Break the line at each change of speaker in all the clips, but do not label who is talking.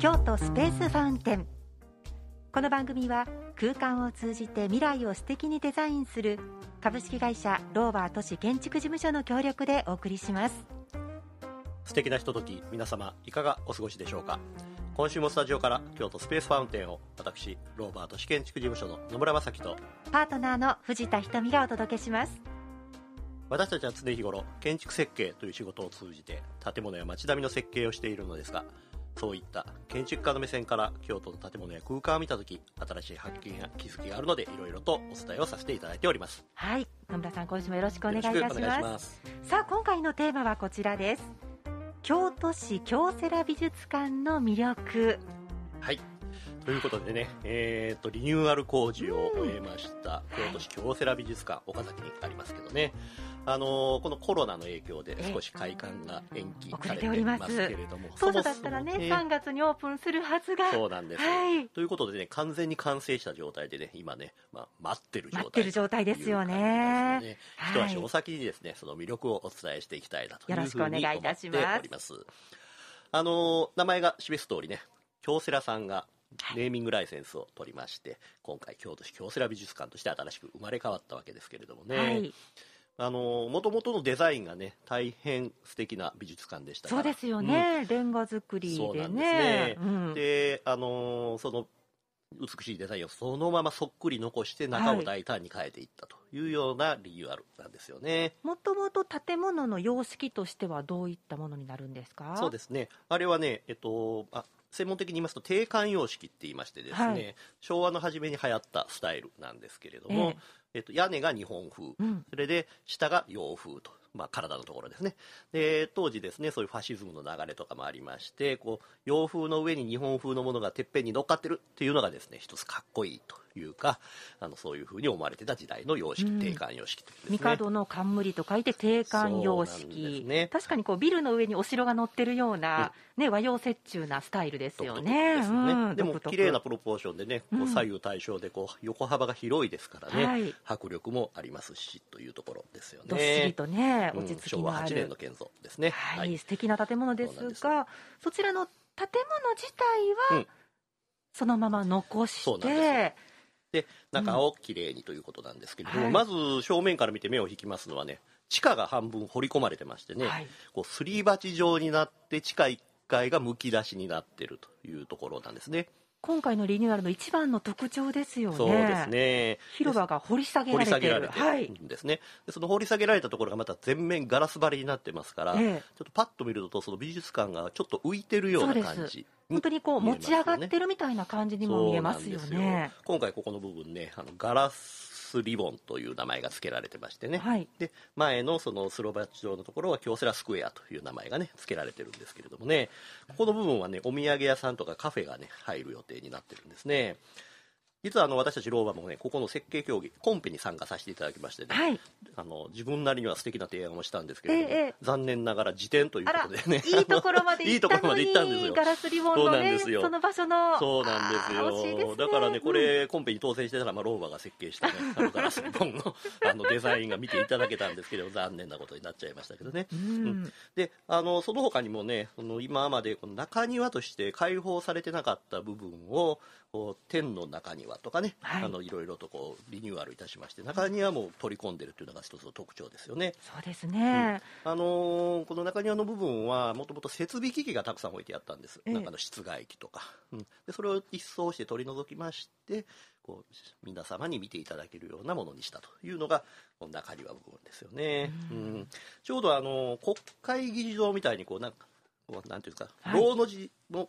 京都スペースファウンテン。この番組は空間を通じて未来を素敵にデザインする株式会社ローバー都市建築事務所の協力でお送りします。
素敵なひととき皆様いかがお過ごしでしょうか？今週もスタジオから京都スペースファウンテンを私ローバー都市建築事務所の野村正樹と
パートナーの藤田瞳がお届けします。
私たちは常日頃建築設計という仕事を通じて建物や街並みの設計をしているのですがそういった建築家の目線から京都の建物や空間を見た時新しい発見や気づきがあるのでいろいろとお伝えをさせていただいております。
はい。野村さん今週もよろしくお願いいたします。
ます。
さあ今回のテーマはこちらです。京都市京セラ美術館の魅力。
はいということでね、えー、とリニューアル工事を終えました、
うん
京都市京セラ美術館岡崎にありますけどね、あのーこのコロナの影響で
ええ。
少し開館が延期
遅
されていますけれども
当初だったらね
そもそも
3月にオープンするはずが。
そうなんです、
はい。
ということでね完全に完成した状態でね今ね、まあ、待ってる状態。
待ってる状態ですよね。
ね。一足お先にですねその魅力をお伝えしていきたいなという
よろしくお
ふうに
願いいたします
思っております。あのー名前が示す通りね京セラさんがネーミングライセンスを取りまして、今回京都市京セラ美術館として新しく生まれ変わったわけですけれどもね、
はい。
あのもともとのデザインがね大変素敵な美術館でした
そうですよね、レンガ作りで
そうなんです
ね。
ね
うん。
であのーその美しいデザインをそのままそっくり残して中を大胆に変えていったというようなリニューアルなんですよね。
もともと建物の様式としてはどういったものになるんですか？
そうですね。あれはね、えっと、あ専門的に言いますと定冠様式って言いましてですね、
はい。
昭和の初めに流行ったスタイルなんですけれども、えっと、屋根が日本風、
うん。
それで下が洋風と、まあ、体のところですね。で当時ですねそういうファシズムの流れとかもありましてこう洋風の上に日本風のものがてっぺんに乗っかってるっていうのがですね一つかっこいいというかあのそういうふうに思われてた時代の様式、
うん。
定冠様式というんですね。
帝の冠と書いて定冠様式、
すね。
確かにこうビルの上にお城が乗ってるような、ね、和洋折衷なスタイルですよね。
ですよね。
うん。
でも綺麗なプロポーションでね、こ
う
うん。左右対称でこう横幅が広いですからね、
はい。
迫力もありますしというところですよね。
どっしりとね、
うん
落ち着き
昭和8
のある、
年の建造ですね。
はい素敵な建物ですが、そちらの建物自体は、
うん。
そのまま残して、
で中をきれいにということなんですけれども、
はい。
まず正面から見て目を引きますのはね地下が半分掘り込まれてましてね、
はい。
こうすり鉢状になって地下1階がむき出しになってるというところなんですね。
今回のリニューアルの一番の特徴ですよね。
そうですね
広場が掘り下げ
掘り
られてる。
下げられて
はい。
るんですね、でその掘り下げられたところがまた全面ガラス張りになってますから、
ええ
ちょっとパッと見るとその美術館がちょっと浮いてるような感じ
本当にこう持ち上がって
る
るみたいな感じにも見えますよね
です。今回ここの部分ねあのガラスリボンという名前が付けられてましてね、
はい。
で前のそのスロバチ状のところは京セラスクエアという名前がね付けられてるんですけれどもね。ここの部分はねお土産屋さんとかカフェがね入る予定になってるんですね実はあの私たちローバもねここの設計協議コンペに参加させていただきましてね、
はい。
あの自分なりには素敵な提案をしたんですけれども、
ええ
残念ながら辞典ということでね。
いいところまで 行ったの
ところまで行ったんです
に、
よ。
ガラスリボン
そう
のね、
なんですよ。
その場所の。
そうなんですよ。
ね。
だからねこれ、コンペに当選してたら、まあ、ローバが設計したねあのガラスリボンの あのデザインが見ていただけたんですけど残念なことになっちゃいましたけどね、
うん。
うん。であのその他にもねその今までこの中庭として開放されてなかった部分をこう天の中庭とかね、
はい。
い、あのいろいろとこうリニューアルいたしまして中庭も取り込んでるというのが一つの特徴ですよね。
そうですね。
あのーこの中庭の部分はもともと設備機器がたくさん置いてあったんです、
ええ。
中の室外機とか、うん、でそれを一掃して取り除きましてこう皆様に見ていただけるようなものにしたというのがこの中庭部分ですよね、
う
うん。んちょうどあの国会議事堂みたいにこうなんかこうなんていうか、
はい。
ローの字の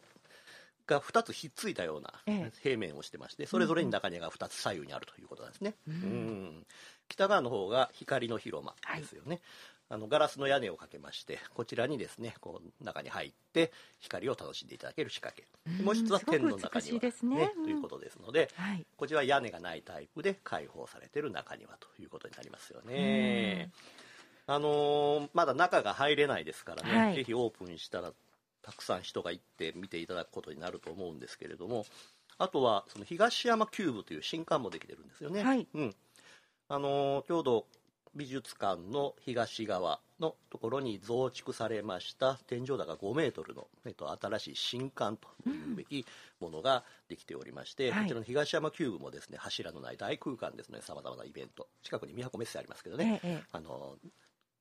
が2つひっついたような
ええ。
平面をしてましてそれぞれに中庭が2つ左右にあるということなんですね、
うん
うん。北側の方が光の広間ですよね、あのガラスの屋根をかけましてこちらにですねこう中に入って光を楽しんでいただける仕掛け。
うん
もう一つは天の中庭、
ねうん。
ということですので
はい。
こちらは屋根がないタイプで開放されている中庭ということになりますよね。あのーまだ中が入れないですからね、
はい。
ぜひオープンしたらたくさん人が行って見ていただくことになると思うんですけれどもあとはその東山キューブという新館もできてるんですよね。
はい。
うん。あのーちょうど美術館の東側のところに増築されました天井高5メートルの、えっと、新しい新館というべきものができておりまして、
はい。
こちらの東山キューブもですね柱のない大空間ですねさまざまなイベント近くにみやこめっせありますけどね、
ええええ。
あの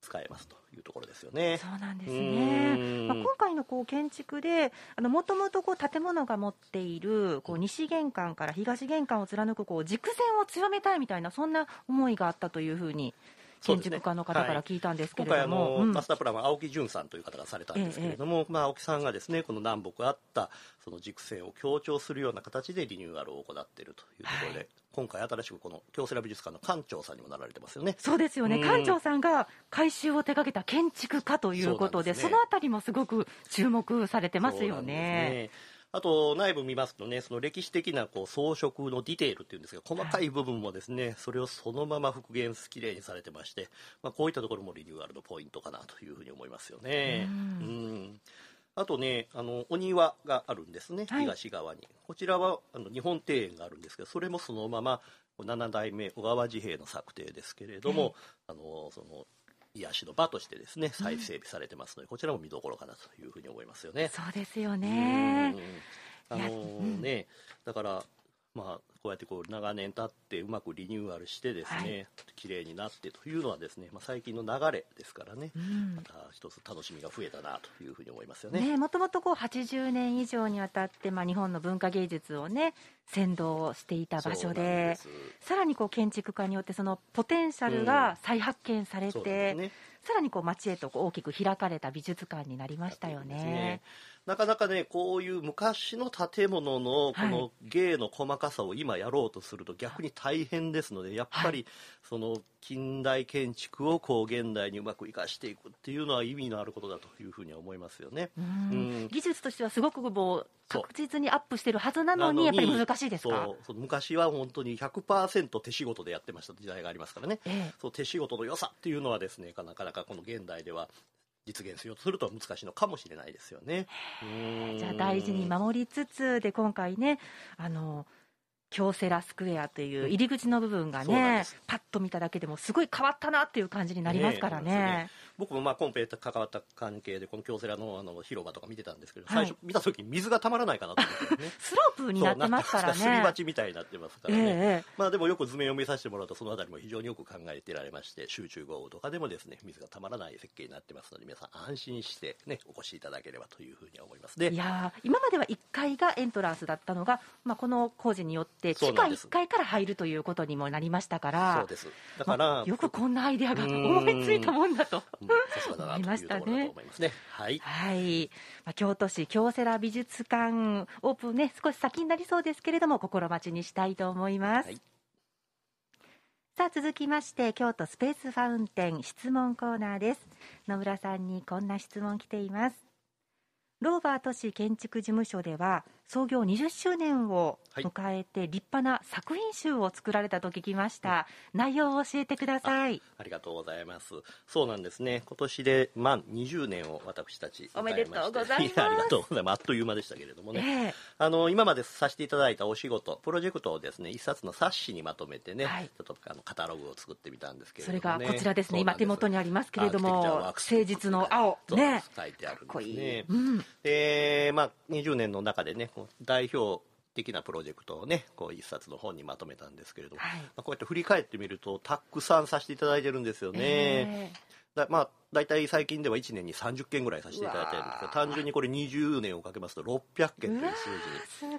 使えますというところですよね。
そうなんです
う
ね。
ん
まあ、今回のこう建築で、あのもともとこう建物が持っているこう西玄関から東玄関を貫くこう軸線を強めたいみたいなそんな思いがあったというふうに建築家の方から聞いたんですけ
今回あ
れども、
の、
うん。
マスタープランは青木淳さんという方がされたんですけれども、まあ、青木さんがですねこの南北あったその軸線を強調するような形でリニューアルを行っているというところで、
はい。
今回新しくこの京セラ美術館の館長さんにもなられてますよね。
そうですよね、
うん
館長さんが改修を手掛けた建築家ということで、そ
ですね。
のあたりもすごく注目されてますよね。
あと内部見ますとねその歴史的なこう装飾のディテールっていうんですが細かい部分もですね、それをそのまま復元きれいにされてまして、まあ、こういったところもリニューアルのポイントかなというふうに思いますよね。
うん。
うん。あとねあのお庭があるんですね、
はい。
東側に。こちらはあの日本庭園があるんですけどそれもそのまま7代目小川治兵衛の作庭ですけれども、あのその癒しの場としてですね再整備されてますので、こちらも見どころかなというふうに思いますよね。
そうですよね。
うんあのね、だから、まあ、こうやってこう長年経ってうまくリニューアルしてです
は
ね、綺麗になってというのはですね、まあ、最近の流れですからね、
うん。
また一つ楽しみが増えたなというふうに思いますよね。
ね、もともとこう80年以上にわたって、まあ、日本の文化芸術をね先導していた場所でさらにこう建築家によってそのポテンシャルが再発見されて、
ですね。
さらにこう街へとこう大きく開かれた美術館になりましたよね。
なかなかねこういう昔の建物のこ
はい。
の芸の細かさを今やろうとすると逆に大変ですのでやっぱ
は
りその近代建築をこう現代にうまく生かしていくっていうのは意味のあることだというふうに思いますよね。
うん。
うん。
技術としてはすごくもう確実にアップしてるはずなのにやっぱり難しいですか？
そう。昔は本当に100%手仕事でやってました。時代がありますからね。
ええ。
そう。手仕事の良さっていうのはですねなかなかこの現代では実現しようとすると難しいのかもしれないですよね。
じゃあ大事に守りつつで今回ねあの京セラスクエアという入り口の部分がね
そうなん
パッと見ただけでもすごい変わったなっていう感じになりますからね。
ね僕もまあコンペと関わった関係でこの京セラのあの広場とか見てたんですけど、
はい。
最初見た時に水がたまらないかなと思ってね。
スロープになってますからね。
ますすり鉢みたいになってますから
ええ
ね、
ええ。
まあでもよく図面を見させてもらうとそのあたりも非常によく考えてられまして集中豪雨とかでもですね水がたまらない設計になってますので皆さん安心してねお越しいただければというふうに思います。ね
いやー今までは1階がエントランスだったのが、まあ、この工事によって地下
そうなんです。
1階から入るということにもなりましたから
そうです。だから、
まあよくこんなアイデアが
うん。
思いついたもんだと。
思いますね。はい。
はい、まあ、京都市京セラ美術館オープンね少し先になりそうですけれども心待ちにしたいと思います、
はい。
さあ続きまして京都スペースファウンテン質問コーナーです。野村さんにこんな質問来ていますローバー都市建築事務所では創業20周年を迎えて立派な作品集を作られたと聞きました、内容を教えてください。
ありがとうございます。そうなんですね。今年で満20年を私たち
おめでとうございます。
ありがとうございます。あっという間でしたけれどもね。
ええ。
あの今までさせていただいたお仕事、プロジェクトをですね、一冊の冊子にまとめてね、
はい。
ちょっとあのカタログを作ってみたんですけれ
そ
ども、ね。
れがこちらですね。今手元にありますけれども誠実の青ね
書いてあるんですね。
うん、
で、まあ、20年の中でね、代表的なプロジェクトをね、こう一冊の本にまとめたんですけれども、
はい
まあこうやって振り返ってみると、たくさんさせていただいてるんですよね。
え
だまあ、大体最近では1年に30件ぐらいさせていただいてるんですけど単純にこれ20年をかけますと600件という数字に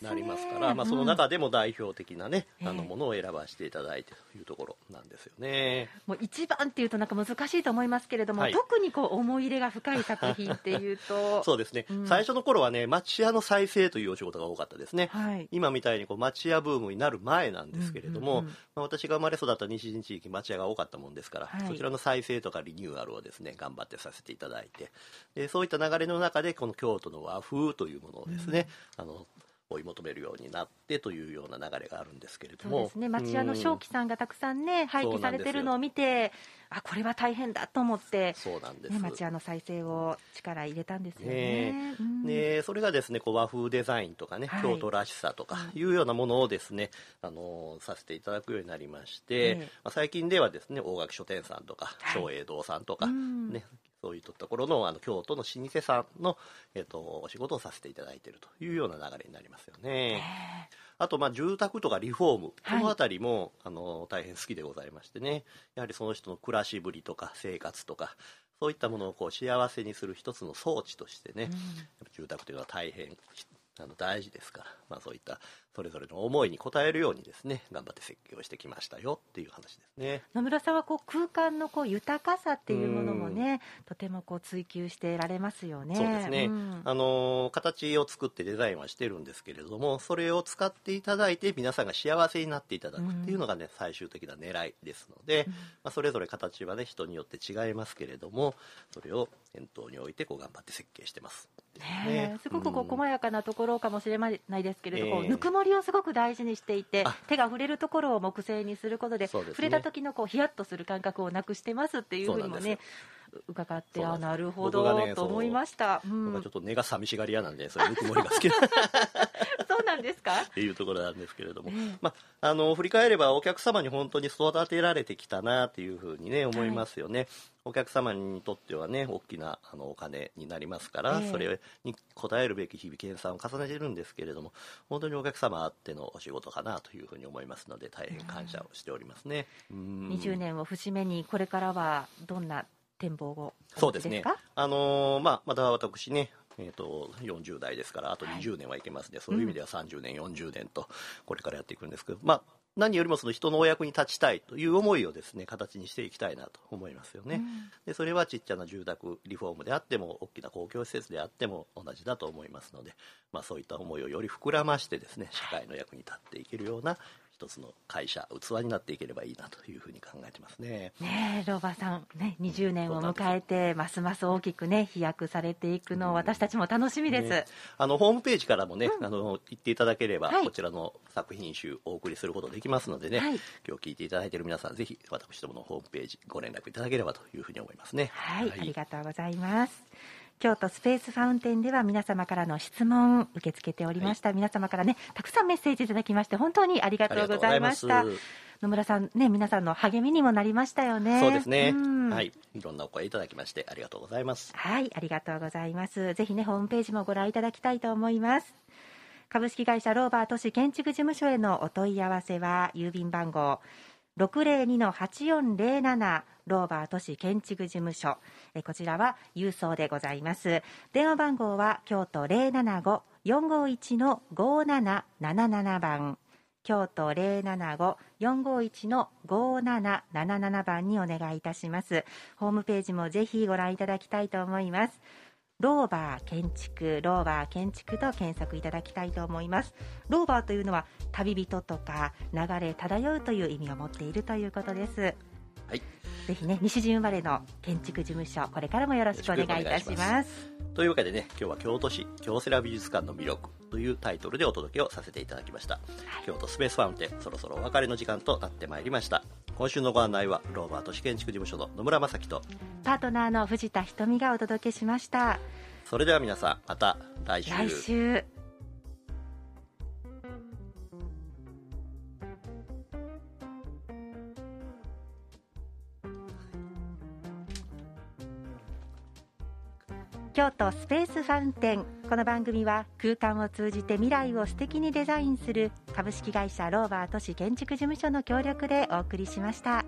なりますから、まあ、その中でも代表的なね、
うん。
あのものを選ばせていただいてというところなんですよね。
もう一番っていうとなんか難しいと思いますけれども、
はい。
特にこう思い入れが深い作品っていうと
そうですね、
うん。
最初の頃はね町屋の再生というお仕事が多かったですね、
はい。
今みたいにこう町屋ブームになる前なんですけれども、
うんうんうん。
まあ、私が生まれ育った西陣地域町屋が多かったもんですから、
はい。
そちらの再生とかリニューアルをですね頑張ってさせていただいてでそういった流れの中でこの京都の和風というものをですね、あの追い求めるようになってというような流れがあるんですけれど
そう
も
ですね。町屋の正気さんがたくさんね廃棄されてるのを見てあこれは大変だと思って、
そうなんです、
ね、町屋の再生を力入れたんですよね。
ね。
うん。
でそれがですねこう和風デザインとかね、
はい。
京都らしさとかいうようなものをですね、あのさせていただくようになりまして、
ええ。
まあ、最近ではですね大垣書店さんとか
はい。
松栄堂さんとか、
うん。
ねそういったところのあの京都の老舗さんの、えっとお仕事をさせていただいているというような流れになりますよね。あと、まあ、住宅とかリフォーム、
はい。
この辺りも、あの、大変好きでございましてね、やはりその人の暮らしぶりとか生活とか、そういったものをこう幸せにする一つの装置としてね、
うん。
住宅というのは大変あの大事ですから、まあ、そういったそれぞれの思いに応えるようにですね頑張って設計をしてきましたよっていう話ですね。
野村さんはこう空間のこう豊かさっていうものもね、とてもこう追求してられますよね。
そうですね、
ん。
あの形を作ってデザインはしてるんですけれどもそれを使っていただいて皆さんが幸せになっていただくっていうのがね、最終的な狙いですので、
うん。
まあ、それぞれ形はね人によって違いますけれどもそれを念頭に置いてこう頑張って設計してます。
ね。えすごくこう
うん。
細やかなところかもしれないですけれど、こう
ええ。
ぬくもりをすごく大事にしていて
あ。
手が触れるところを木製にすることで
ですね。
触れた時のこうヒヤッとする感覚をなくしてますっていうふうにもね伺ってあ
な
るほど、
ね
と思いました、うん。
僕はちょっと根が寂しがり屋なんでそういうぬくもりが好きな
そうなんですか？
っていうところなんですけれども、
ええ。
まあ、あの振り返ればお客様に本当に育てられてきたなっていうふうにね思いますよね、お客様にとってはね大きなあのお金になりますから、
ええ。
それに応えるべき日々研鑽を重ねてるんですけれども本当にお客様あってのお仕事かなというふうに思いますので大変感謝をしておりますね。うん。
20年を節目にこれからはどんな展望を。お
そうですね。あのーまあ、また私ね、えー、と40代ですからあと20年はいけますね、そういう意味では30年、40年とこれからやっていくんですけど、まあ、何よりもその人のお役に立ちたいという思いをですね形にしていきたいなと思いますよね。
うん。
でそれはちっちゃな住宅リフォームであっても大きな公共施設であっても同じだと思いますので、まあ、そういった思いをより膨らましてですね社会の役に立っていけるような一つの会社器になっていければいいなというふうに考えてますね。
ねえローバーさん、ね、20年を迎えてますます大きくね飛躍されていくのを私たちも楽しみです、
ねあのホームページからもね、あの行っていただければ、
はい。
こちらの作品集お送りすることできますのでね、
はい。
今日聞いていただいている皆さんぜひ私どものホームページご連絡いただければというふうに思いますね。
はい、ありがとうございます。京都スペースファウンテンでは皆様からの質問受け付けておりました、皆様からねたくさんメッセージいただきまして本当にありがとうございました。野村さんね皆さんの励みにもなりましたよね。
そうですね、
ん。
はい、いろんなお声いただきましてありがとうございます。
はい、ありがとうございます。ぜひね、ホームページもご覧いただきたいと思います。株式会社ローバー都市建築事務所へのお問い合わせは、郵便番号602-8407ローバー都市建築事務所。えこちらは郵送でございます。電話番号は京都075-451-5777番。京都075-451-5777番にお願いいたします。ホームページもぜひご覧いただきたいと思います。ローバー建築、ローバー建築と検索いただきたいと思います。ローバーというのは旅人とか流れ漂うという意味を持っているということです。
はい、
ぜひね、西陣生まれの建築事務所、これからもよろしくお願いいた
し
ま。
ますというわけでね今日は京都市京セラ美術館の魅力というタイトルでお届けをさせていただきました、京都スペースファウンテンそろそろお別れの時間となってまいりました今週のご案内はローバー都市建築事務所の野村正樹と
パートナーの藤田瞳がお届けしました。
それでは皆さんまた来週
来週。京都スペースファウンテンこの番組は空間を通じて未来を素敵にデザインする株式会社ローバー都市建築事務所の協力でお送りしました。